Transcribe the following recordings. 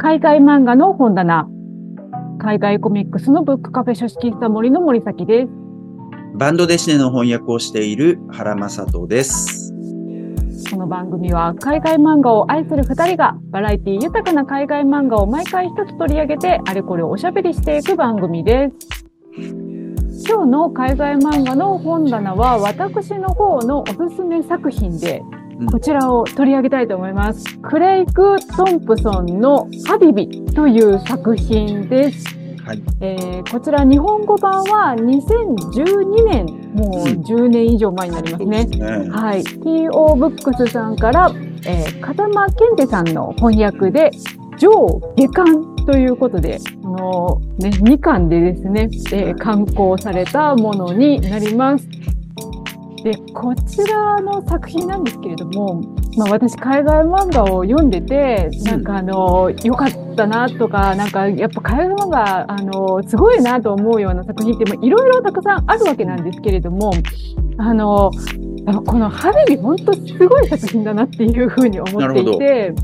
海外漫画の本棚。海外コミックスのブックカフェ書式した森の森崎です。バンドデシネの翻訳をしている原正人です。この番組は海外漫画を愛する二人がバラエティ豊かな海外漫画を毎回一つ取り上げてあれこれおしゃべりしていく番組です。今日の海外漫画の本棚は私の方のおすすめ作品でうんこちらを取り上げたいと思います。クレイク・トンプソンのハビビという作品です。はい。えーこちら日本語版は2012年、もう10年以上前になりますね。ね。はい。TO ブックスさんから、えー、風間健二さんの翻訳で、上下巻ということで、あのね、2巻でですね、えー刊行されたものになります。で、こちらの作品なんですけれども、まあ私海外漫画を読んでて、なんかあの、良かったなとか、なんかやっぱ海外漫画、あの、すごいなと思うような作品って、まあいろいろたくさんあるわけなんですけれども、あの、このハビビ本当すごい作品だなっていうふうに思っていて、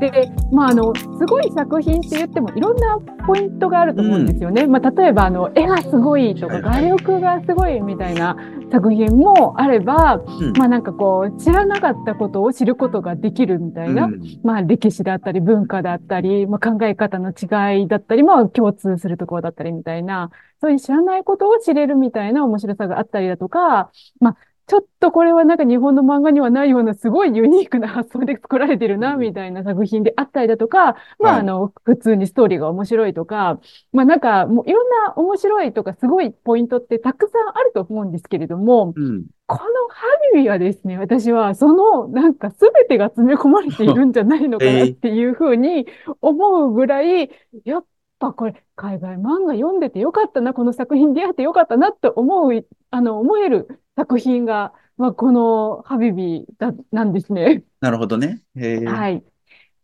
で、まあ、あの、すごい作品って言ってもいろんなポイントがあると思うんですよね。まあ、例えば、あの、絵がすごいとか、画力がすごいみたいな作品もあれば、うん。まあ、なんかこう、知らなかったことを知ることができるみたいな、うん。まあ、歴史だったり、文化だったり、まあ、考え方の違いだったり、まあ、共通するところだったりみたいな、そういう知らないことを知れるみたいな面白さがあったりだとか、まあ、ちょっとこれはなんか日本の漫画にはないようなすごいユニークな発想で作られてるな、みたいな作品であったりだとか、まあ、はいあの、普通にストーリーが面白いとか、まあなんかもういろんな面白いとかすごいポイントってたくさんあると思うんですけれども、うん。このハビビはですね、私はそのなんか全てが詰め込まれているんじゃないのかなっていうふうに思うぐらい、やっぱこれ海外漫画読んでてよかったな、この作品出会ってよかったなって思う、あの、思える作品が、まあ、このハビビだ、なんですね。なるほどね。はい。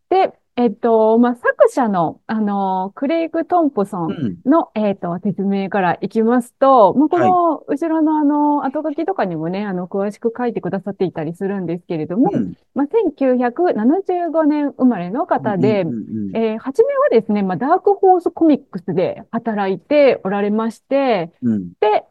で、えっと、まあ、作者の、あの、クレイグ・トンプソンうん。の、えっと、説明からいきますと、まあ、この後ろのあの、後書きとかにもね、あの、詳しく書いてくださっていたりするんですけれども、うんまあ、1975年生まれの方でえー初めはですね、まあ、ダークホースコミックスで働いておられまして、うん。で、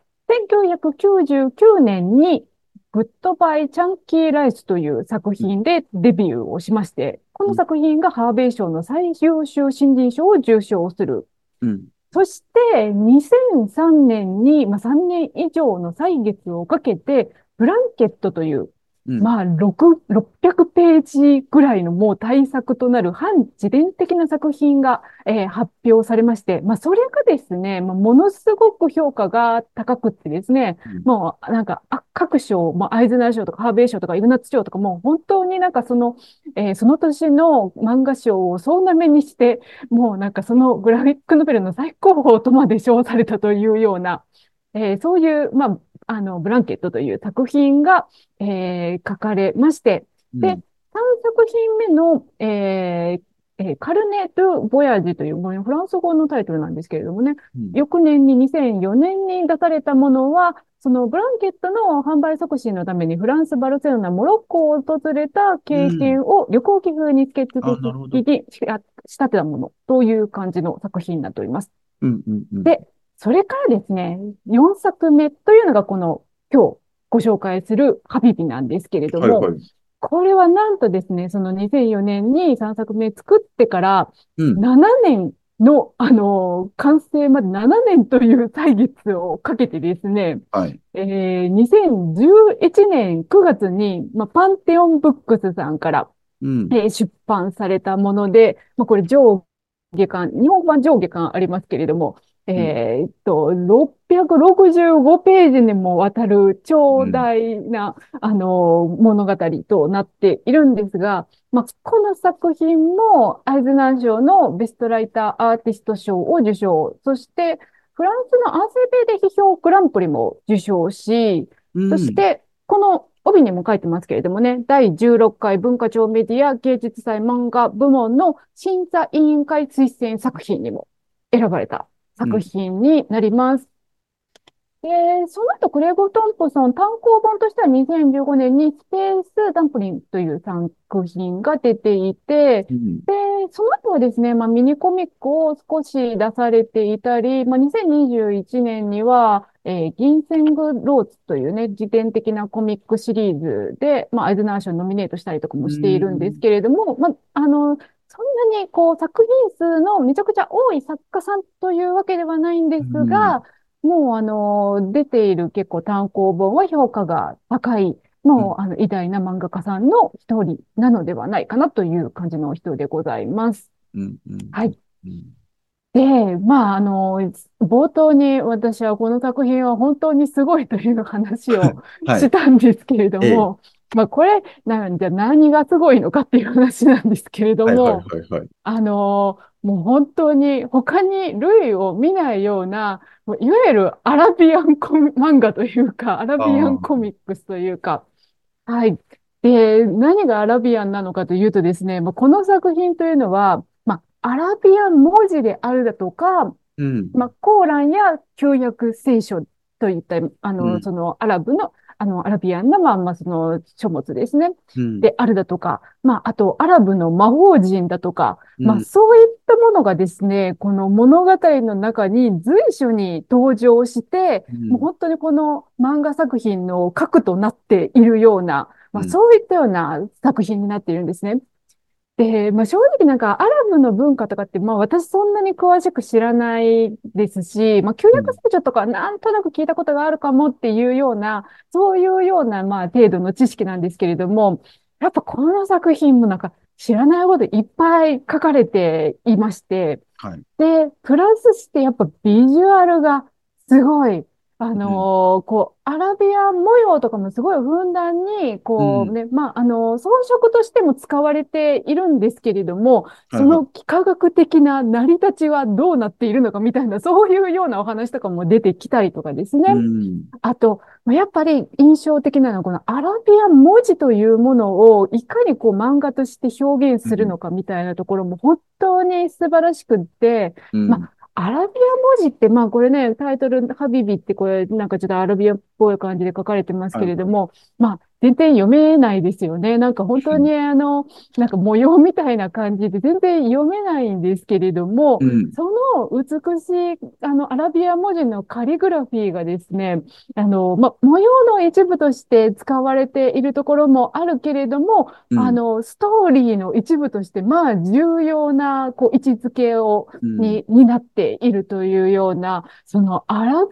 1999年に、グッドバイ・チャンキー・ライスという作品でデビューをしまして、この作品がハーベイ賞の最優秀新人賞を受賞する。うん。そして、2003年に、まあ、3年以上の歳月をかけて、ブランケットという、うん。まあ、6、600ページぐらいのもう大作となる反自伝的な作品が、えー発表されまして、まあ、それがですね、まあ、ものすごく評価が高くってですね、うんもうなんか、あ各賞、まあ、アイズナー賞とかハーベイ賞とかイグナッツ賞とかもう本当になんかその、えーその年の漫画賞を総なめにして、もうなんかそのグラフィックノベルの最高峰とまで称されたというような、えーそういう、まあ、あの、ブランケットという作品が、えー書かれまして、で3作品目の、えーえーカルネ・ドゥ・ボヤージュという、もうフランス語のタイトルなんですけれどもね、うん翌年に2004年に出されたものは、そのブランケットの販売促進のためにフランス、バルセロナ、モロッコを訪れた経験を旅行記風にスケッチあなるほど的にしあ仕立てたものという感じの作品になっております。うん。うん。うん。でそれからですね、4作目というのがこの今日ご紹介するハビビなんですけれども、はいはい。これはなんとですね、その2004年に3作目作ってからうん。7年の、あの、完成まで7年という歳月をかけてですね、はい。えー2011年9月に、まあ、パンテオンブックスさんから、うん。えー出版されたもので、まあ、これ上下巻、日本版上下巻ありますけれども、えーっと、665ページにもわたる長大な、あの、物語となっているんですが、まあ、この作品もアイズナー賞のベストライターアーティスト賞を受賞、そしてフランスのアーセベで批評グランプリも受賞し、うん。そし、て、この帯にも書いてますけれどもね、第16回文化庁メディア芸術祭漫画部門の審査委員会推薦作品にも選ばれた作品になります。で、その後、クレイグ・トンプソン、単行本としては2015年にスペース・ダンプリンという作品が出ていて、うん。で、その後はですね、まあ、ミニコミックを少し出されていたり、まあ、2021年には、えーギンセング・ローツというね、自伝的なコミックシリーズで、まあ、アイズナー賞ノミネートしたりとかもしているんですけれども、まあ、あの、そんなにこう作品数のめちゃくちゃ多い作家さんというわけではないんですが、もうあの、出ている結構単行本は評価が高い、もうあの偉大な漫画家さんの一人なのではないかなという感じの人でございます。うん。うん。はい。うん。で、まあ、あの、冒頭に私はこの作品は本当にすごいという話を はいしたんですけれども、まあ、これ、なんじゃ何がすごいのかっていう話なんですけれどはいはいも、はいはい。あの、もう本当に他に類を見ないような、もういわゆるアラビアンコミ漫画というか、アラビアンコミックスというか、はい。で、何がアラビアンなのかというとですね、まあこの作品というのは、まあ、アラビアン文字であるだとか、うん。まあ、コーランや旧約聖書といった、あうの、んそのアラブの、あの、アラビアンな、まあ、まあ、その書物ですね。うん。であるだとか、まあ、あと、アラブの魔法人だとか、まあ、うんそういったものがですね、この物語の中に随所に登場して、うんもう本当にこの漫画作品の核となっているような、まあ、うんそういったような作品になっているんですね。で、まあ、正直なんかアラブの文化とかって、まあ私そんなに詳しく知らないですし、まあ旧約聖書とかはなんとなく聞いたことがあるかもっていうような、そういうようなまあ程度の知識なんですけれども、やっぱこの作品もなんか知らないこといっぱい書かれていまして、はい。で、プラスしてやっぱビジュアルがすごい、あのーこう、アラビアン模様とかもすごいふんだんに、こううね、まあ、あのー装飾としても使われているんですけれども、その幾何学的な成り立ちはどうなっているのかみたいな、そういうようなお話とかも出てきたりとかですね。うん。あと、まあやっぱり印象的なのは、このアラビア文字というものをいかにこう漫画として表現するのかみたいなところも本当に素晴らしくって、うん。まアラビア文字って、まあこれね、タイトル、ハビビってこれなんかちょっとアラビアぽい感じで書かれてますけれども、まあ全然読めないですよね。なんか本当にあの、なんか模様みたいな感じで全然読めないんですけれども、うん。その美しい、あの、アラビア文字のカリグラフィーがですね、あの、ま、模様の一部として使われているところもあるけれども、うんあの、ストーリーの一部として、まあ、重要な、こう、位置づけを、うんに、になっているというような、その、アラビア文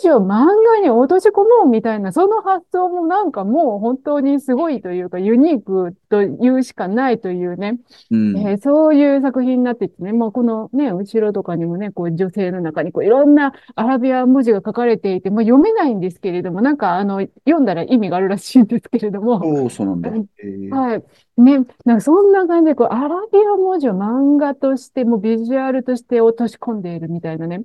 字を漫画に落とし込もうみたいな、その発想もなんかもう本当にすごいというか、ユニークというしかないというね、うん。えーそういう作品になっていてね、まあ、このね、後ろとかにもね、こう女性の中にこういろんなアラビア文字が書かれていて、まあ、読めないんですけれども、なんかあの、読んだら意味があるらしいんですけれども、そうなんだ。うんえーはい。ね、なんかそんな感じで、こう、アラビア文字を漫画として、もうビジュアルとして落とし込んでいるみたいなね。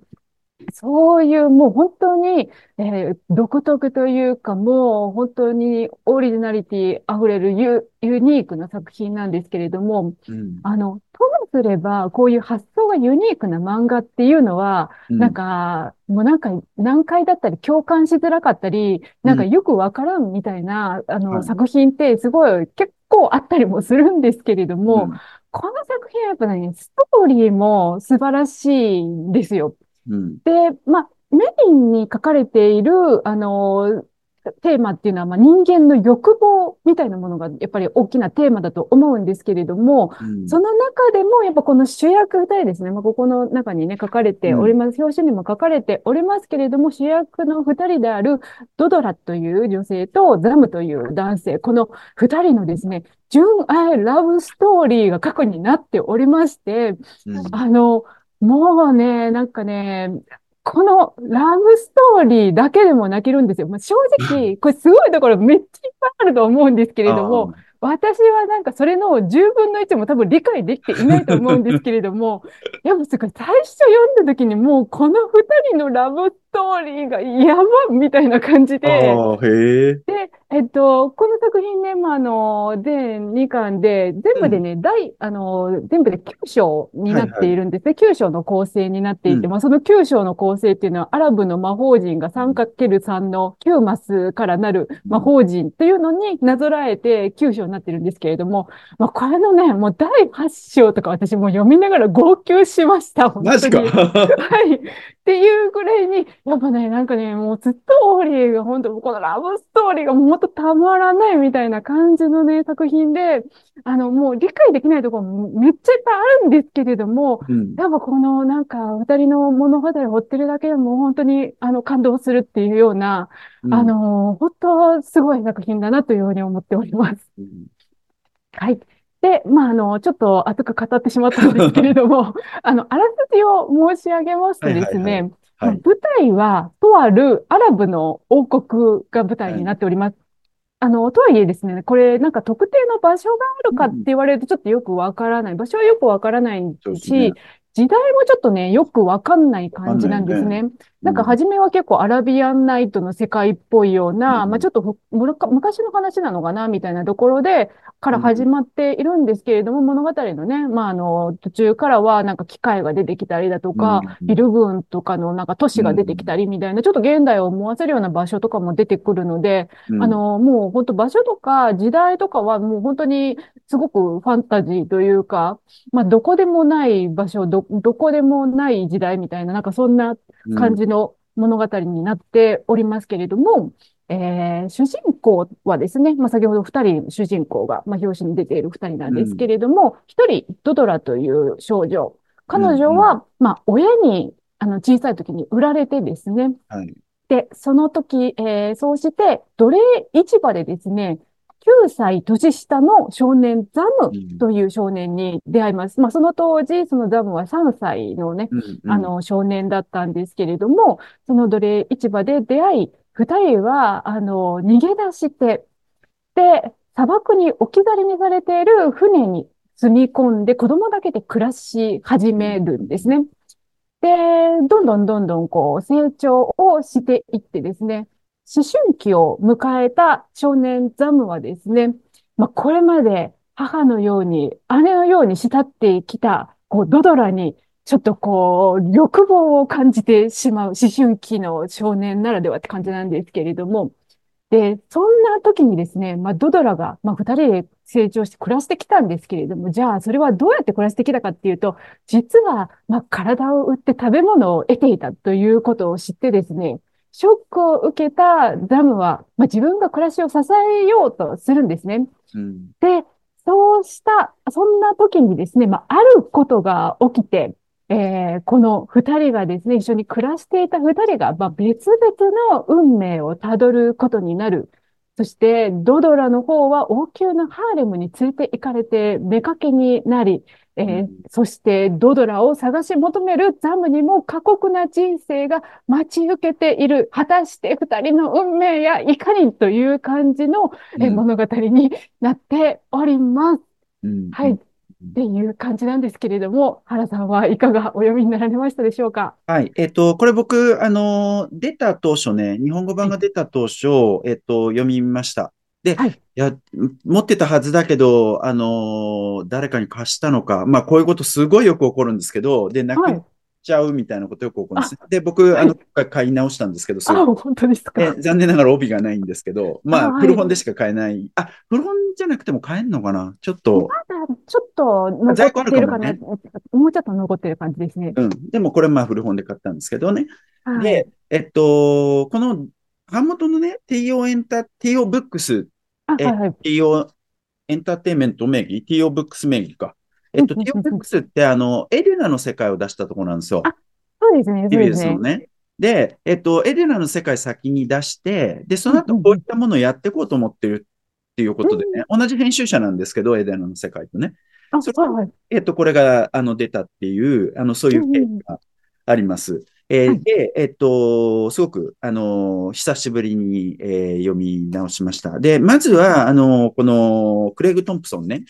そういう、もう本当に、えー独特というか、もう本当にオリジナリティ溢れるユ、ユニークな作品なんですけれども、うん。あの、ともすれば、こういう発想がユニークな漫画っていうのは、なんか、もうなんか、難解だったり、共感しづらかったり、なんかよくわからんみたいな、あの、はい作品ってすごい結構あったりもするんですけれどうん、も、この作品はやっぱね、ストーリーも素晴らしいんですよ。うん。で、まあ、メインに書かれている、あの、テーマっていうのは、まあ、人間の欲望みたいなものが、やっぱり大きなテーマだと思うんですけれども、うん。その中でも、やっぱこの主役二人ですね。まあ、ここの中にね、書かれております。表紙にも書かれておりますけれども、主役の二人であるドドラという女性とザムという男性、この二人のですね、純愛ラブストーリーが過去になっておりまして、うんあの、もうね、なんかね、このラブストーリーだけでも泣けるんですよ。まあ、正直、これすごいところめっちゃいっぱいあると思うんですけれども、私はなんかそれの10分の1も多分理解できていないと思うんですけれども、やっぱすごい最初読んだ時にもうこの2人のラブストーリーがやばみたいな感じで。で、えっと、この作品ね、まあ、あの、全2巻で、全部でね、大、あの、全部で9章になっているんですね。9章の構成になっていて、うんまあ、その9章の構成っていうのは、アラブの魔法陣が 3×3 の9マスからなる魔法陣っていうのになぞらえて9章になってるんですけれども、まあ、これのね、もう第8章とか私もう読みながら号泣しました。本当にマジか。はい。っていうぐらいに、やっぱね、なんかね、もうストーリーが本当、このラブストーリーがもっとたまらないみたいな感じのね、作品で、あの、もう理解できないところもめっちゃいっぱいあるんですけれども、うん。やっぱこのなんか二人の物語を追ってるだけでも本当にあの感動するっていうような、あの、本当すごい作品だなというふうに思っております。うん、はい。で、まあ、あの、ちょっと熱く語ってしまったんですけれども、あの、あらすじを申し上げますとですはいはいね、はいまあ舞台は、とあるアラブの王国が舞台になっております。あの、とはいえですね、これなんか特定の場所があるかって言われるとちょっとよくわからない。場所はよくわからないし時代もちょっとね、よくわかんない感じなんですね。なんか初めは結構アラビアンナイトの世界っぽいような、うんまあちょっと昔の話なのかなみたいなところで、から始まっているんですけれども、物語のね、まああの、途中からはなんか機械が出てきたりだとか、うんビル群とかのなんか都市が出てきたりみたいな、ちょっと現代を思わせるような場所とかも出てくるので、うん。あ、の、もう本当場所とか時代とかはもう本当にすごくファンタジーというか、まあどこでもない場所、ど、どこでもない時代みたいな、なんかそんな感じの物語になっておりますけれども、えー主人公はですね、まあ、先ほど二人主人公が、まあ、表紙に出ている二人なんですけれども、一、人ドドラという少女。彼女は、まあ、親に、あの、小さい時に売られてですね、はい。で、その時、えーそうして、奴隷市場でですね、9歳年下の少年ザムという少年に出会います。まあ、その当時、そのザムは3歳のね、うんあ、の、少年だったんですけれども、その奴隷市場で出会い、二人は、あの、逃げ出して、で、砂漠に置き去りにされている船に積み込んで子供だけで暮らし始めるんですね。で、どんどんどんどんこう成長をしていってですね、思春期を迎えた少年ザムはですね、まあ、これまで母のように、姉のように慕ってきた、こう、ドドラに、ちょっとこう、欲望を感じてしまう思春期の少年ならではって感じなんですけれども、で、そんな時にですね、まあ、ドドラが、まあ、二人で成長して暮らしてきたんですけれども、じゃあ、それはどうやって暮らしてきたかっていうと、実は、まあ、体を売って食べ物を得ていたということを知ってですね、ショックを受けたザムは、まあ、自分が暮らしを支えようとするんですね。うん。で、そうした、そんな時にですね、まあ、あることが起きて、えーこの二人がですね、一緒に暮らしていた二人が、まあ、別々の運命をたどることになる。そして、ドドラの方は王宮のハーレムに連れて行かれて、妾になり、えーうんそして、ドドラを探し求めるザムにも過酷な人生が待ち受けている。果たして二人の運命やいかにという感じの、え物語になっております。うんはい。っていう感じなんですけれども、原さんはいかがお読みになられましたでしょうか？はい。えっと、これ僕、あの、出た当初ね、日本語版が出た当初、えっと、読みました。で、はいいや、持ってたはずだけど、あの、誰かに貸したのか、まあ、こういうことすごいよく起こるんですけど、で、なくっちゃうみたいなことよく起こるんですね。で、僕、あの、買い直したんですけど、それあ、本当ですか？え残念ながら帯がないんですけど、まあ、古本でしか買えない。あ、古本じゃなくても買えんのかな？ちょっと、まだちょっと残ってるかな？ねもうちょっと残ってる感じですね。うん。でもこれまあ古本で買ったんですけどね。はい。で、えっと、この、版元のね、TO エンタ、TO ブックス、はいはい。TO エンターテインメント名義、TO ブックス名義か。えっと、うんうんうん TO ブックスってあの、エレナの世界を出したところなんですよ。あそうですね、そうです TBS のね。ね。で、えっと、エレナの世界先に出して、で、その後うんうんうんこういったものをやっていこうと思ってるっていうことでね、同じ編集者なんですけど、エレナの世界とね。あ、それはいはい。えっと、これが、あの、出たっていう、あの、そういう経緯があります。えーはい。で、えっと、すごく、あの、久しぶりに、えー読み直しました。で、まずは、あの、この、クレイグ・トンプソンね、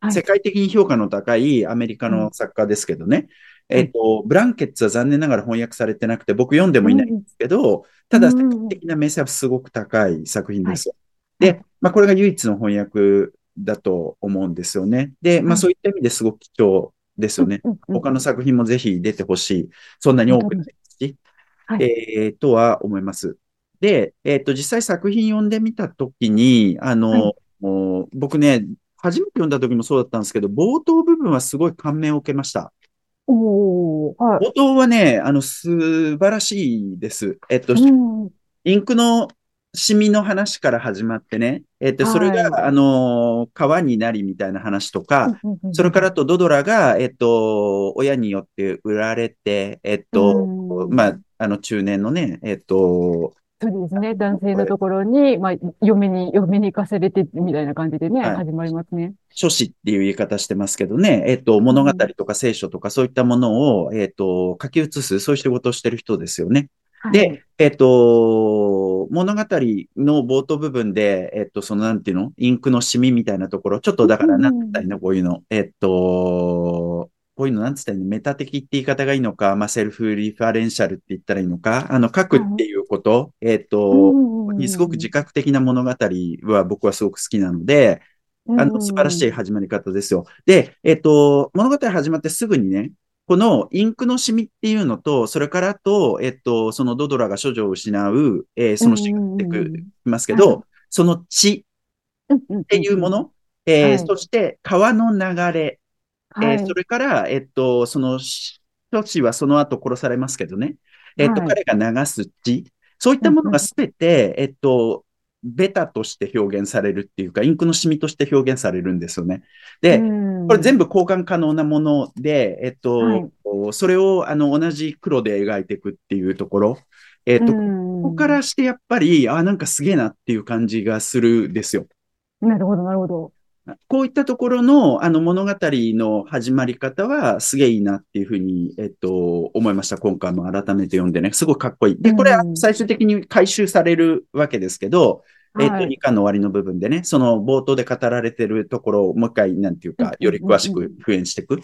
はい。世界的に評価の高いアメリカの作家ですけどね、えっと、ブランケッツは残念ながら翻訳されてなくて、僕読んでもいないんですけど、ただ、世界的な名声はすごく高い作品です。で、まあ、これが唯一の翻訳だと思うんですよね。で、まあ、そういった意味ですごく貴重ですよね。うんうんうん。他の作品もぜひ出てほしい。そんなに多くないですし、はいえーとは思います。で、えっ、と、実際作品読んでみたときに、あの、はい僕ね、初めて読んだ時もそうだったんですけど、冒頭部分はすごい感銘を受けました。おー、はい。冒頭はね、あの、素晴らしいです。えっと、うん。インクのシミの話から始まってね、えっと、それが、はいあの、川になりみたいな話とか、それからとドドラが、えっと、親によって売られて、えっと、うんまあ、あの、中年のね、えっと、そうですね。男性のところに、まあ、嫁に、嫁に行かされて、みたいな感じでね、はい始まりますね。書士っていう言い方してますけどね、えっと、物語とか聖書とかそういったものを、えっと、書き写す、そういう仕事をしてる人ですよね。はい、で、えっと、物語の冒頭部分で、えっと、そのなんていうの？インクのシミみたいなところ、ちょっとだから、うんなったらいいの？こういうの。えっと、こういうのなんつったらいいのメタ的って言い方がいいのか、まあ、セルフリファレンシャルって言ったらいいのか、あの、書くっていうこと、えっと、うん。にすごく自覚的な物語は僕はすごく好きなので、あの、素晴らしいい。始まり方ですよ。で、えっと、物語始まってすぐにね、このインクのシミっていうのと、それからあと、えっと、そのドドラが処女を失う、えーそのシーンが出てくるますけうんうんど、その血っっていうもの、えーはい。そして川の流れ、はい。えーそれから、えっと、その、処子はその後殺されますけどね、えっと、はい彼が流す血、そういったものがすべて、えっと、ベタとして表現されるっていうか、インクのシミとして表現されるんですよね。で、これ全部、部交換可能なもので、えっと、はいそれをあの同じ黒で描いていくっていうところ、えっと、こここからしてやっぱり、あ、なんかすげえなっていう感じがするですよ。なるほど、なるほど。こういったところのあの物語の始まり方はすげえいいなっていうふうに、えっと、思いました。今回も改めて読んでね、すごいかっこいい。で、これはうん。最終的に回収されるわけですけど、えっと、はい2巻の終わりの部分でね、その冒頭で語られてるところをもう一回、なんていうか、うんうんより詳しく復元していく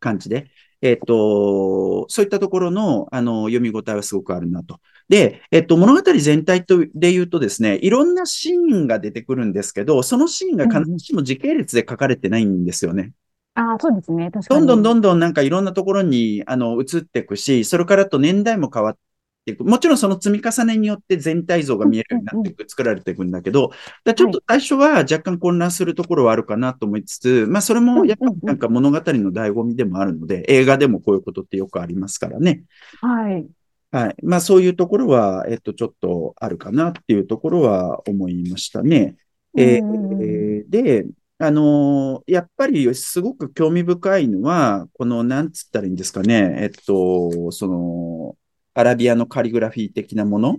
感じで、えっと、そういったところの、あの、読み応えはすごくあるなと。で、えっと、物語全体とで言うとですね、いろんなシーンが出てくるんですけど、そのシーンが必ずしも時系列で書かれてないんですよね。ああ、そうですね。確かに。どんどんどんどんなんかいろんなところに、あの、移っていくし、それからと年代も変わっていく。もちろんその積み重ねによって全体像が見えるようになっていく、作られていくんだけど、だちょっと最初は若干混乱するところはあるかなと思いつつ、まあそれもやっぱなんか物語の醍醐味でもあるので、映画でもこういうことってよくありますからね。はい。はい。まあそういうところは、えっと、ちょっとあるかなっていうところは思いましたね。えうんーで、あのーやっぱりすごく興味深いのは、この、なんつったらいいんですかね、えっと、その、アラビアのカリグラフィー的なもの、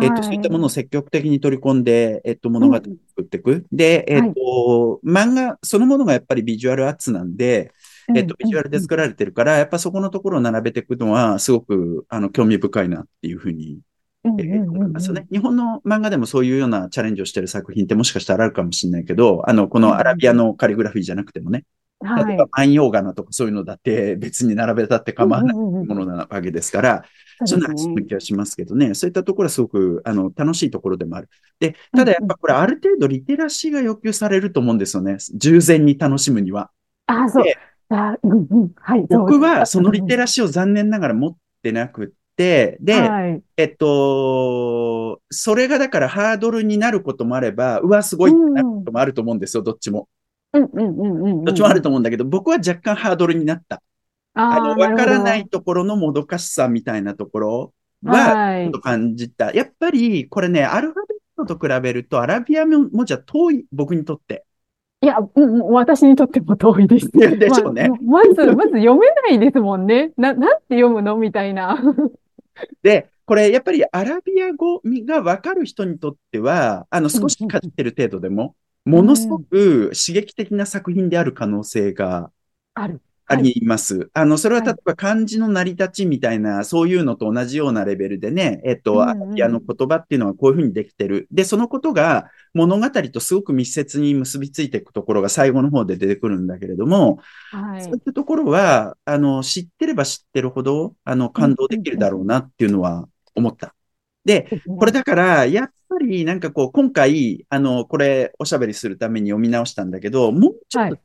えっと、そういったものを積極的に取り込んで、えっと、物語を作っていく。で、えっと、漫画そのものがやっぱりビジュアルアーツなんで、えっと、ビジュアルで作られてるから、やっぱそこのところを並べていくのは、すごく、あの、興味深いなっていうふうにうんえー思いますよね。日本の漫画でもそういうようなチャレンジをしてる作品ってもしかしたらあるかもしれないけど、あの、このアラビアのカリグラフィーじゃなくてもね、はい。例えば万葉仮名とかそういうのだって別に並べたって構わないうんうんうん。ものなわけですから、そんな。気がしますけどね、そういったところはすごく、あの、楽しいところでもある。で、ただやっぱこれある程度リテラシーが要求されると思うんですよね。従前に楽しむには。ああ、そうで。あうんうん。はい。そう僕はそのリテララシーを残念ながら持ってなくって、で、はい。えっと、それがだからハードルになることもあれば、うわ、すごいってなることもあると思うんですよ、どっちも。うんうんうんうんうん。どっちもあると思うんだけど、僕は若干ハードルになった。あの、わからなるいところのもどかしさみたいなところ。は、はいちょっと。感じた。やっぱり、これね、アルファベットと比べると、アラビア文字は遠い、僕にとって。いや、私にとっても遠いです。でしょうねままず、まず読めないですもんね。な、なんて読むの？みたいな。で、これ、やっぱりアラビア語がわかる人にとっては、あの、少しかじってる程度でも、ものすごく刺激的な作品である可能性がある。あります。あの、それははい例えば漢字の成り立ちみたいな、そういうのと同じようなレベルでね、えっと、アラビアの言葉っていうのはこういうふうにできてる。で、そのことが物語とすごく密接に結びついていくところが最後の方で出てくるんだけれども、はいそうい。ったところは、あの、知ってれば知ってるほど、あの、感動できるだろうなっていうのは思った。で、これだから、やっぱりなんかこう、今回、あの、これおしゃべりするために読み直したんだけど、もうちょっと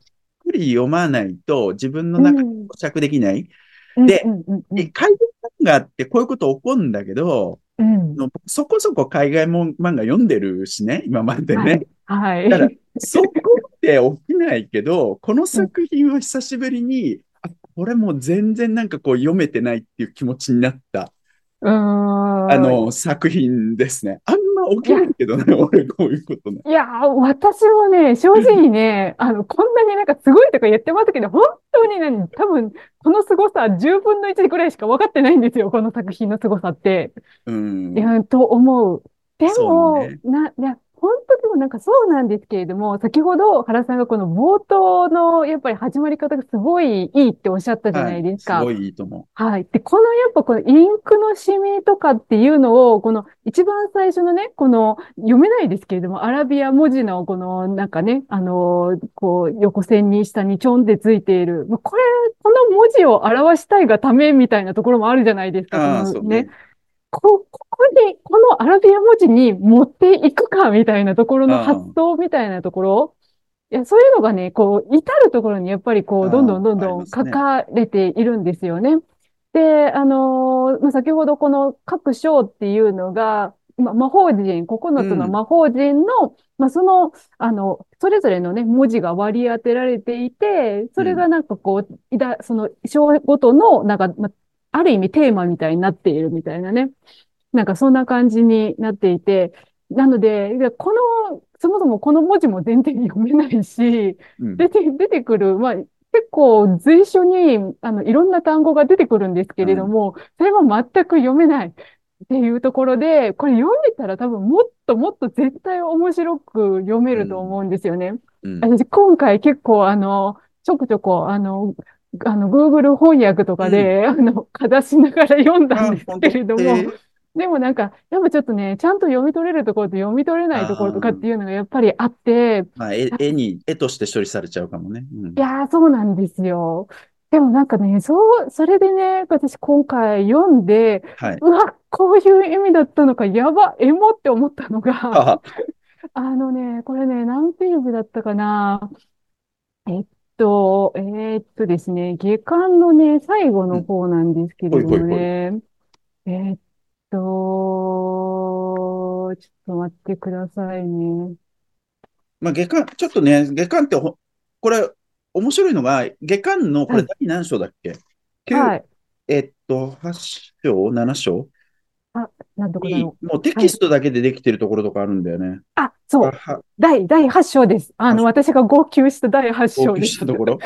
り読まないと自分の中でうん固着できない。うんで海外漫画ってこういうこと起こるんだけど、うんのそこそこ海外も漫画読んでるしね、今までね。はい。だから、そこって起きないけど、この作品は久しぶりに、あ、これもう全然なんかこう読めてないっていう気持ちになった、うーん。あの、作品ですね。あんま起きないけどね、俺こういうことね。いやー、私もね、正直ね、あの、こんなになんかすごいとか言ってますけど、本当に何、多分、この凄さ10分の1ぐらいしか分かってないんですよ、この作品の凄さって。うんい。や、と思う。でも、ねな、いや、本当でもなんかそうなんですけれども、先ほど原さんがこの冒頭のやっぱり始まり方がすごいいいっておっしゃったじゃないですか。はい、すごいいいと思はい。で、このやっぱこのインクのシミとかっていうのを、この一番最初のね、この読めないですけれども、アラビア文字のこのなんかね、あの、こう横線に下にちょんってついている。これ、この文字を表したいがためみたいなところもあるじゃないですう。か。ああ、このそうね。こ、ここに、このアラビア文字に持っていくかみたいなところの発想みたいなところ？いや、そういうのがね、こう、至るところにやっぱりこう、どんどんどんどん書かれているんですよね。で、あのーまあ、先ほどこの各章っていうのが、まあ、魔法陣、9つの魔法陣の、まあ、その、あの、それぞれのね、文字が割り当てられていて、それがなんかこう、いだ、その章ごとの、なんか、まあ、ある意味テーマみたいになっているみたいなね。なんかそんな感じになっていて、なので、この、そもそもこの文字も全然読めないし、うん。出て、出てくる、まあ、結構随所に、あの、いろんな単語が出てくるんですけれども、それも全く読めないっていうところで、これ読んでたら多分もっともっと絶対面白く読めると思うんですよね。うん私、今回結構あの、ちょくちょこ、あの、あの、Google 翻訳とかで、あの、かざしながら読んだんですけれども、えーでもなんか、やっぱちょっとね、ちゃんと読み取れるところと読み取れないところとかっていうのがやっぱりあって、まあ、絵絵に、絵として処理されちゃうかもね。うんいやー、そうなんですよ。でもなんかね、そう、それでね、私今回読んで、はい。うわ、こういう意味だったのか、やば、エモって思ったのが、あ、あのね、これね、何ページだったかな。えっと、えーっとですね、下巻のね、最後の方なんですけれどもね、えーっと、ちょっと待ってくださいね。まあ、下巻、ちょっとね、下巻ってほ、これ、面白いのが、下巻の、これはい第何章だっけ？九はい。えっと、8章 ?7 章？なんとかだに、ろう。もうテキストだけでできてるところとかあるんだよね。あ、そう。は第、第8章です。あの、私が号泣した第8章です。したところ？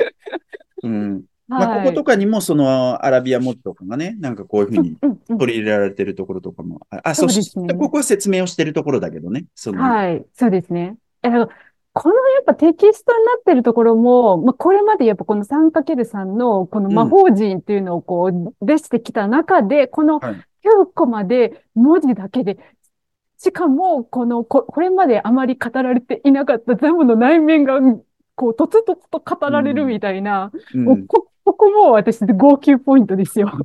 うん。まあ、はい。こことかにも、その、アラビア文字とかがね、なんかこういうふうにうんうん取り入れられてるところとかも。あ、あそそうですねここは説明をしてるところだけどね。その、はい、そうですね。え、このやっぱテキストになってるところも、まあ、これまでやっぱこの 3×3 のこの魔法陣っていうのをこう出してきた中で、このはい9個まで文字だけで、しかもこのこ、これまであまり語られていなかったザムの内面が、こう、とつとつと語られるみたいな、うんもうこ、ここも私で号泣ポイントですよ。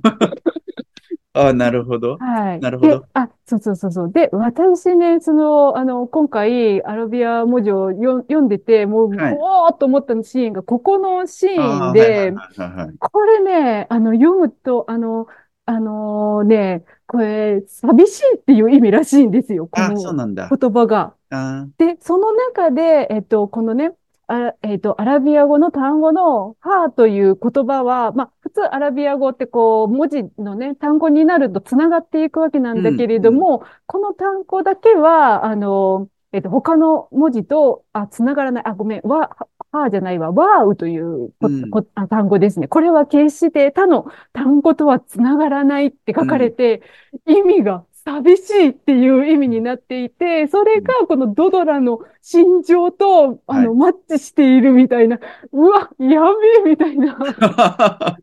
あなるほど。はい。なるほどで、あ、そうそうそうそう。で、私ね、その、あの、今回、アラビア文字をよ読んでて、もう、はいおーっと思ったシーンが、ここのシーンで、はいはいはいはい。これね、あの、読むと、あの、あのね、これ、寂しいっていう意味らしいんですよ、この。言葉が。あで、その中で、えっと、このね、あ、えっと、アラビア語の単語の、ハーという言葉は、まあ、普通アラビア語ってこう、文字のね、単語になると繋がっていくわけなんだけれども、この単語だけは、あの、えっと、他の文字と、あ、繋がらない、あ、ごめん、わ、は、じゃないわ、ワーウというこうんこあ単語ですね。これは決して他の単語とは繋がらないって書かれて、意味が寂しいっていう意味になっていて、それがこのドドラの心情と、あの、マッチしているみたいな、うわ、やべえみたいな。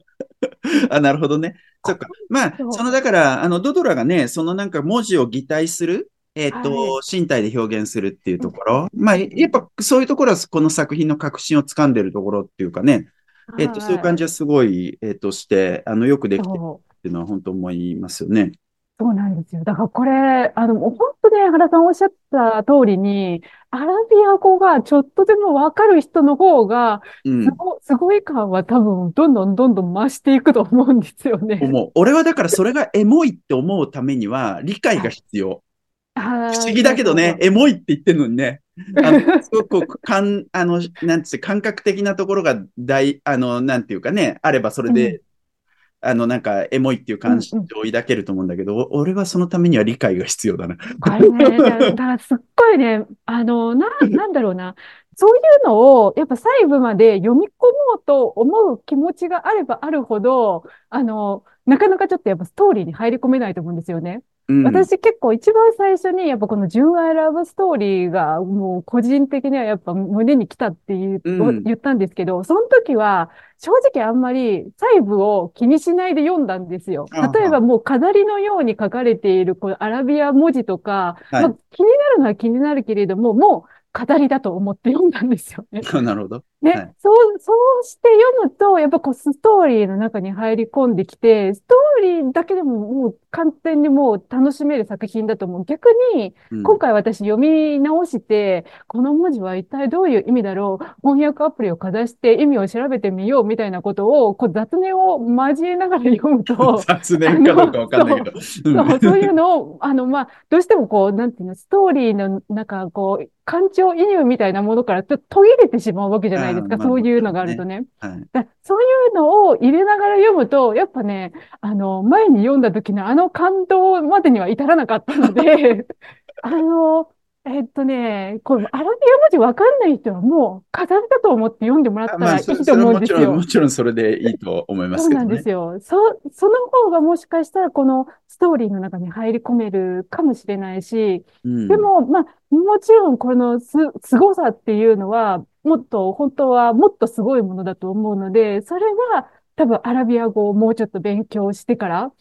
あ、なるほどね。そっか。まあ、その、だから、あの、ドドラがね、そのなんか文字を擬態する、えっと、は身体で表現するっていうところ。まあ、やっぱそういうところはこの作品の革新を掴んでるところっていうかね、えっと、そういう感じはすごい、えっと、して、あの、よくできてるそっていうのは本当思いますよね。そうなんですよ。だからこれ、あの、本当ね、原さんおっしゃった通りに、アラビア語がちょっとでもわかる人の方が、うんす。ご、すごい感は多分、どんどんどんどん増していくと思うんですよね。思う。俺はだからそれがエモいって思うためには理解が必要。不不思議だけどね、エモいって言ってるのにね。あの、すごくかん、あの、なんつって、感覚的なところが大、あの、なんていうかね、あればそれで、あの、なんか、エモいっていう感情を抱けると思うんだけど、お俺はそのためには理解が必要だな。あれね、だだからすっごいね、あの、な、なんだろうな。そういうのを、やっぱ細部まで読み込もうと思う気持ちがあればあるほど、あの、なかなかちょっとやっぱストーリーに入り込めないと思うんですよね。うん。私結構一番最初にやっぱこの純愛ラブストーリーがもう個人的にはやっぱ胸に来たって言ったんですけど、その時は正直あんまり細部を気にしないで読んだんですよ。例えばもう飾りのように書かれているこのアラビア文字とか、はいまあ、気になるのは気になるけれども、もう飾りだと思って読んだんですよね。なるほど。ね、はいそう、そうして読むと、やっぱこうストーリーの中に入り込んできて、ストーリーだけでももう完全にもう楽しめる作品だと思う。逆に、うん今回私読み直して、この文字は一体どういう意味だろう？翻訳アプリをかざして意味を調べてみようみたいなことを、こう雑念を交えながら読むと、雑念かどうかわかんないけど。うんそう、そういうのを、あの、まあ、どうしてもこう、なんていうの、ストーリーの、なんかこう、感情移入みたいなものからちょっと途切れてしまうわけじゃないですか？そういうのがあるとね。はい。だそういうのを入れながら読むと、やっぱね、あの、前に読んだ時のあの感動までには至らなかったので、あの、えっとね、これ、アラビア文字わかんない人はもう、飾りだと思って読んでもらったまあ、らいいと思うんですよはもちろん、。もちろんそれでいいと思いますけどねそうなんです。よ。そ、その方がもしかしたらこのストーリーの中に入り込めるかもしれないし、うんでも、まあ、もちろんこのす、凄さっていうのは、もっと、本当はもっとすごいものだと思うので、それは多分アラビア語をもうちょっと勉強してから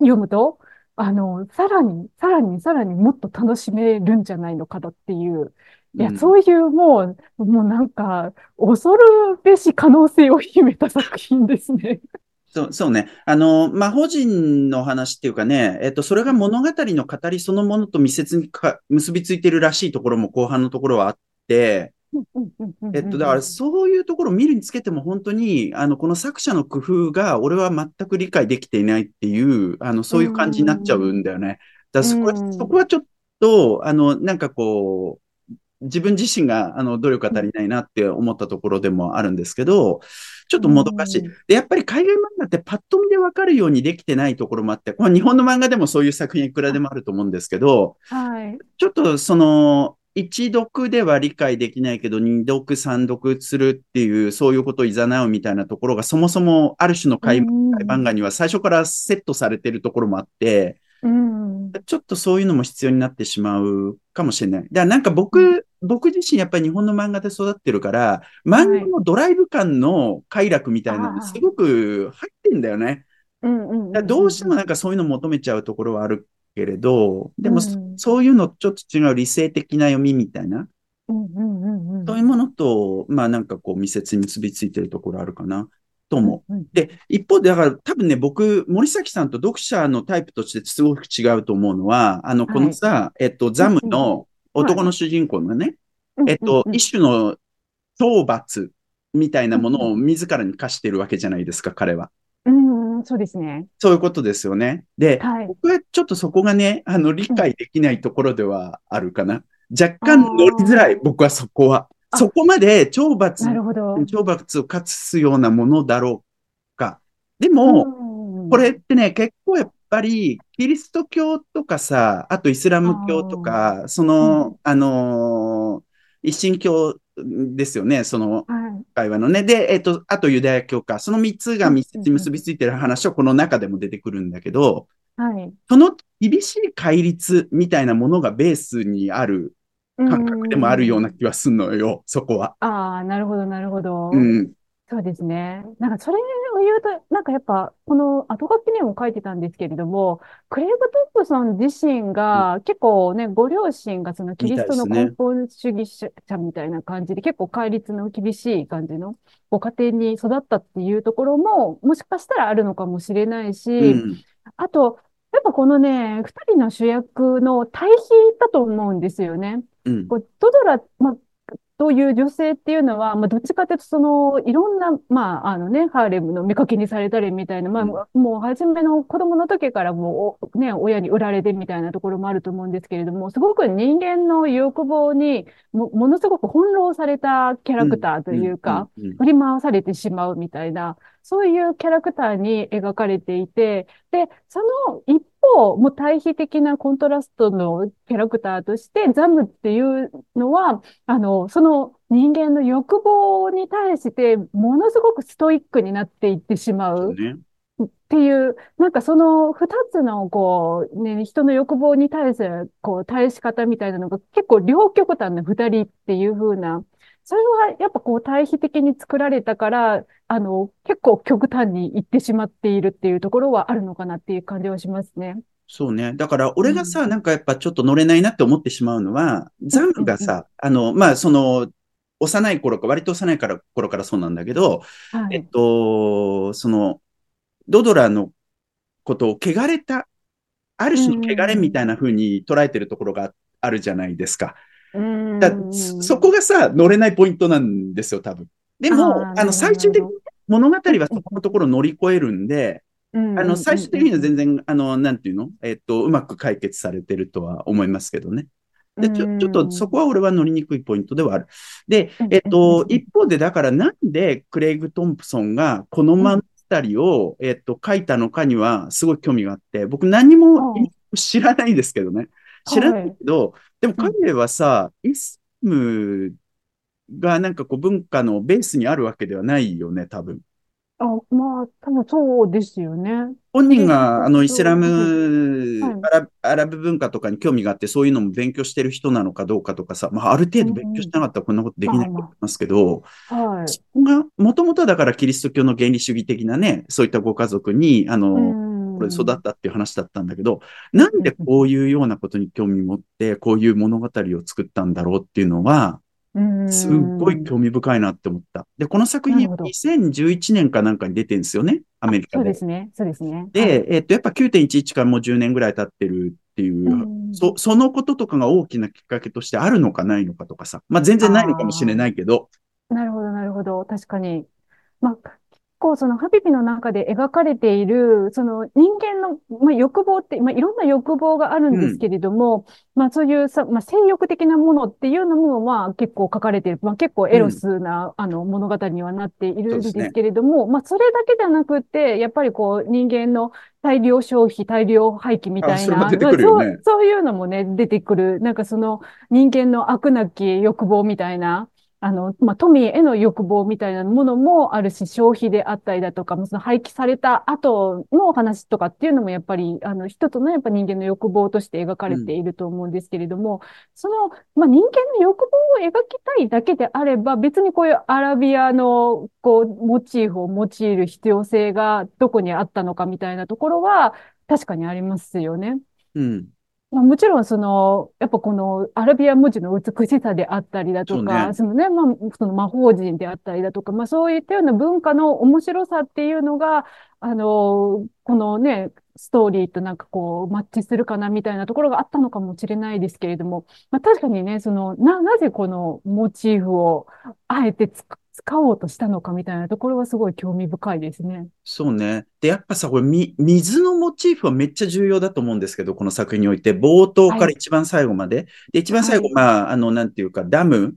読むと、あの、さらに、さらに、さらにもっと楽しめるんじゃないのかだっていう、いや、うんそういうもう、もうなんか、恐るべし可能性を秘めた作品ですね。そう、そうね。あの、魔法陣の話っていうかね、えっと、それが物語の語りそのものと密接にか結びついてるらしいところも後半のところはあって、えっと、だからそういうところを見るにつけても本当に、あの、この作者の工夫が俺は全く理解できていないっていう、あの、そういう感じになっちゃうんだよね。だそこは、うんそこはちょっと、あの、なんかこう、自分自身が、あの、努力が足りないなって思ったところでもあるんですけど、ちょっともどかしい。うんで、やっぱり海外漫画ってパッと見でわかるようにできてないところもあって、まあ、日本の漫画でもそういう作品いくらでもあると思うんですけど、はい。ちょっとその、一読では理解できないけど、二読、三読するっていう、そういうことを誘うみたいなところが、そもそもある種の海漫画には最初からセットされてるところもあって、うん。ちょっとそういうのも必要になってしまうかもしれない。だからなんか僕、僕自身やっぱり日本の漫画で育ってるから、漫画のドライブ感の快楽みたいなのがすごく入ってんだよね。どうしてもなんかそういうの求めちゃうところはあるけれど、でもそういうのちょっと違う理性的な読みみたいな、そういうものと、まあなんかこう密接に結びついてるところあるかな、と思う。うんうん。で、一方で、だから多分ね、僕、森崎さんと読者のタイプとしてすごく違うと思うのは、あの、このさ、えっと、ザムの男の主人公のね、えっと、一種の懲罰みたいなものを自らに課してるわけじゃないですか、彼は。うんうん、そうですね。そういうことですよね。で、はい。僕はちょっとそこがね、あの、理解できないところではあるかな。若干乗りづらい、僕はそこは。あそこまで懲罰。懲罰を課すようなものだろうか。でも、うんこれってね、結構やっぱり、キリスト教とかさ、あとイスラム教とか、その、あのー一神教ですよね、そのはい。会話のね。で、えっと、あとユダヤ教か。その三つが密接に結びついてる話はこの中でも出てくるんだけど、はい。その厳しい戒律みたいなものがベースにある感覚でもあるような気はすんのよ、そこは。ああ、なるほど、なるほど。うん。そうですね。なんかそれを言うと、なんかやっぱ、この後書きにも書いてたんですけれども、クレイグ・トップソン自身が結構ね、ご両親がそのキリストの根本主義者みたいな感じで、結構戒律の厳しい感じのご家庭に育ったっていうところも、もしかしたらあるのかもしれないし、うん。あと、やっぱこのね、二人の主役の対比だと思うんですよね。うん。こうトドラ、まあ、という女性っていうのは、まあ、どっちかというと、その、いろんな、まあ、あのね、ハーレムの見かけにされたりみたいな、まあ、うん。もう、初めの子供の時からもう、おね、親に売られてみたいなところもあると思うんですけれども、すごく人間の欲望にも、ものすごく翻弄されたキャラクターというか、振り回されてしまうみたいな、そういうキャラクターに描かれていて、で、その一方、もう対比的なコントラストのキャラクターとして、ザムっていうのは、あの、その人間の欲望に対して、ものすごくストイックになっていってしまう。っていう、なんかその二つの、こう、ね、人の欲望に対する、こう、対し方みたいなのが結構両極端な二人っていう風な、それはやっぱこう対比的に作られたから、あの、結構極端に行ってしまっているっていうところはあるのかなっていう感じはしますね。そうね。だから、俺がさ、なんかやっぱちょっと乗れないなって思ってしまうのは、ザムがさ、あの、まあ、その、幼い頃か、割と幼いから頃からそうなんだけど、えっはい。と、その、ドドラのことを汚れた、ある種の汚れみたいな風に捉えてるところがあるじゃないですか。だん。そそこがさ、乗れないポイントなんですよ、多分。でも、あの、最終的に物語はそこのところを乗り越えるんで、あの、最終的には全然、あの、なんていうの？えっと、うまく解決されてるとは思いますけどね。で、ちょ、ちょっとそこは俺は乗りにくいポイントではある。で、えっと、一方でだからなんでクレイグ・トンプソンがこの物語を、えっと、書いたのかにはすごい興味があって、僕何にも知らないですけどね。知らないけど、でも彼はさ、イスムがなんかこう文化のベースにあるわけではないよね、多分。あ、まあ、多分そうですよね。本人が、あの、イスラはいム、アラブ、アラブ文化とかに興味があって、そういうのも勉強してる人なのかどうかとかさ、まあ、ある程度勉強してなかったらこんなことできないと思いますけど、はい。そこが、もともとはだからキリスト教の原理主義的なね、そういったご家族に、あの、これ育ったっていう話だったんだけど、なんでこういうようなことに興味持って、こういう物語を作ったんだろうっていうのは、すっごい興味深いなって思った。で、この作品、2011年かなんかに出てるんですよね、アメリカで。そうですね、そうですね。で、はい、えっと、やっぱ9.11からもう10年ぐらい経ってるっていう、うそ、そのこととかが大きなきっかけとしてあるのかないのかとかさ。まあ、全然ないのかもしれないけど。なるほど、なるほど。確かに。まあ、構そのハビビの中で描かれている、その人間の、まあ、欲望って、まあ、いろんな欲望があるんですけれども、うん、まあそういうさ、まあ、性欲的なものっていうのも、まあ結構書かれている、まあ結構エロスな、うん、あの物語にはなっているんですけれども、ね、まあそれだけじゃなくて、やっぱりこう人間の大量消費、大量廃棄みたいな、ね、そうそういうのもね、出てくる、なんかその人間の悪なき欲望みたいな、あの、まあ、富への欲望みたいなものもあるし、消費であったりだとか、その廃棄された後の話とかっていうのもやっぱり、あの、一つのやっぱ人間の欲望として描かれていると思うんですけれども、うん、その、まあ、人間の欲望を描きたいだけであれば、別にこういうアラビアの、こう、モチーフを用いる必要性がどこにあったのかみたいなところは、確かにありますよね。うん。まあ、もちろん、その、やっぱこのアラビア文字の美しさであったりだとか、そ,、ね、そのね、まあ、その魔法人であったりだとか、まあそういったような文化の面白さっていうのが、あの、このね、ストーリーとなんかこう、マッチするかなみたいなところがあったのかもしれないですけれども、まあ確かにね、その、な、なぜこのモチーフをあえてつく使おうとしたのかみたいなところはすごい興味深いですね。そうね。で、やっぱさ、これ、み、水のモチーフはめっちゃ重要だと思うんですけど、この作品において、冒頭から一番最後まで。はい、で、一番最後、はい、まあ、あの、なんていうか、ダム、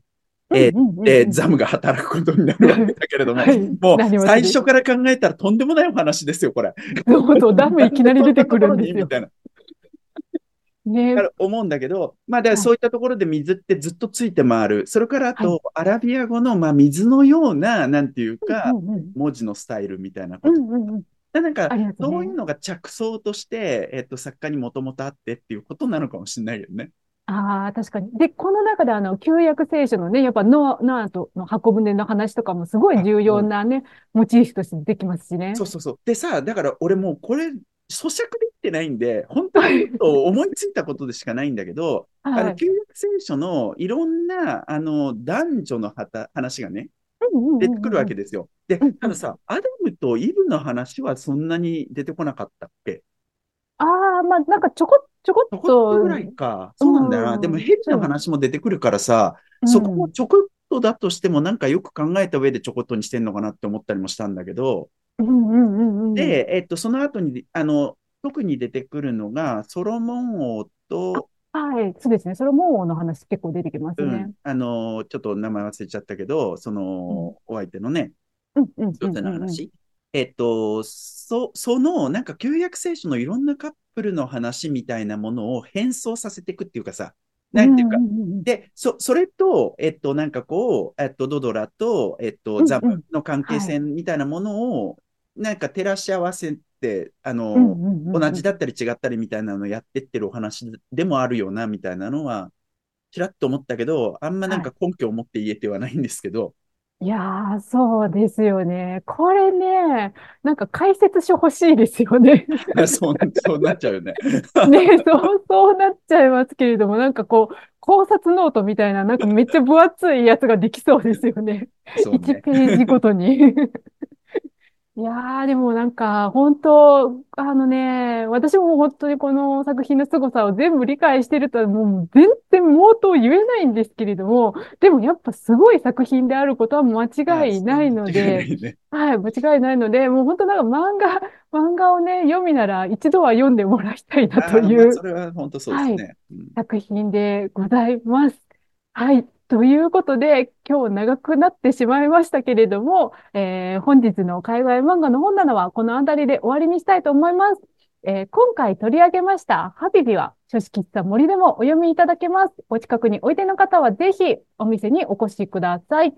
えー、で、ザムが働くことになるわけだけれども、はい、もう、最初から考えたらとんでもないお話ですよ、これ。そうそう、ダムいきなり出てくるんですよ。みたいな。ね、思うんだけど、まあ、だからそういったところで水ってずっとついて回る。それからあと、アラビア語の、まあ、水のような、なんていうか、文字のスタイルみたいなこと。なんか、そういうのが着想として、えっと、作家にもともとあってっていうことなのかもしれないよね。ああ、確かに。で、この中であの、旧約聖書のね、やっぱノア、ノアとの箱舟の話とかもすごい重要なね、モチーフとしてできますしね。そうそうそう。でさ、だから俺もうこれ、咀嚼できてないんで、本当に思いついたことでしかないんだけど、はい、あの、旧約聖書のいろんな、あの、男女の話がね、出てくるわけですよ。で、たださ、アダムとイブの話はそんなに出てこなかったっけ？ああ、あ、まあ、なんかちょこ、ちょこっちょこっとと、ぐらいか。そうなんだよな。うんでもヘビの話も出てくるからさ、そこもちょこっとだとしてもなんかよく考えた上でちょこっとにしてんのかなって思ったりもしたんだけど、うんうんうんうん。で、えっと、その後に、あの、特に出てくるのが、ソロモン王と、はい、そうですね。それもの話結構出てきますねうん。、あの、ちょっと名前忘れちゃったけど、その、お相手のね、うんうんうん一つのうんうん。話。えっと、そ、その、なんか旧約聖書のいろんなカップルの話みたいなものを変装させていくっていうかさ、なんていうか、んんんで、そ、それと、えっと、なんかこう、えっと、ドドラと、えっと、うんうんザムの関係性みたいなものを、なんか照らし合わせて、あの、うんうんうんうん同じだったり違ったりみたいなのをやってってるお話でもあるよな、みたいなのは、ちらっと思ったけど、あんまなんか根拠を持って言えてはないんですけど、いやー、そうですよね。これね、なんか解説書欲しいですよね。そう、そうなっちゃうよね。ね、そう、そうなっちゃいますけれども、なんかこう、考察ノートみたいな、なんかめっちゃ分厚いやつができそうですよね。そう1ね。ページごとに。いやー、でもなんか、本当、あのね、私も本当にこの作品の凄さを全部理解してるとは、もう全然毛頭言えないんですけれども、でもやっぱすごい作品であることは間違いないので、間違いないねはい、間違いないので、もう本当なんか漫画、漫画をね、読みなら一度は読んでもらいたいなというそれは本当そうですね。うん作品でございます。はい。ということで、今日長くなってしまいましたけれども、えー本日の海外漫画の本棚はこの辺りで終わりにしたいと思います。えー今回取り上げましたハビビは書式喫茶森でもお読みいただけます。お近くにおいでの方はぜひお店にお越しください。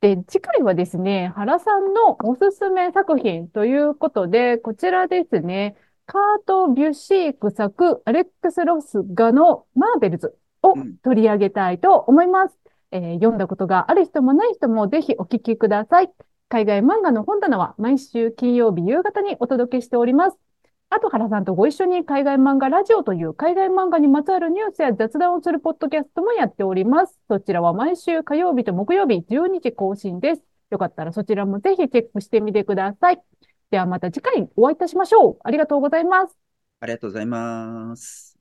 で、次回はですね、原さんのおすすめ作品ということで、こちらですね、カート・ビュシーク作、アレックス・ロス画のマーベルズをうん取り上げたいと思います。えー読んだことがある人もない人もぜひお聞きください。海外漫画の本棚は毎週金曜日夕方にお届けしております。あと原さんとご一緒に海外漫画ラジオという海外漫画にまつわるニュースや雑談をするポッドキャストもやっております。そちらは毎週火曜日と木曜日12時更新です。よかったらそちらもぜひチェックしてみてください。ではまた次回お会いいたしましょう。ありがとうございます。ありがとうございます。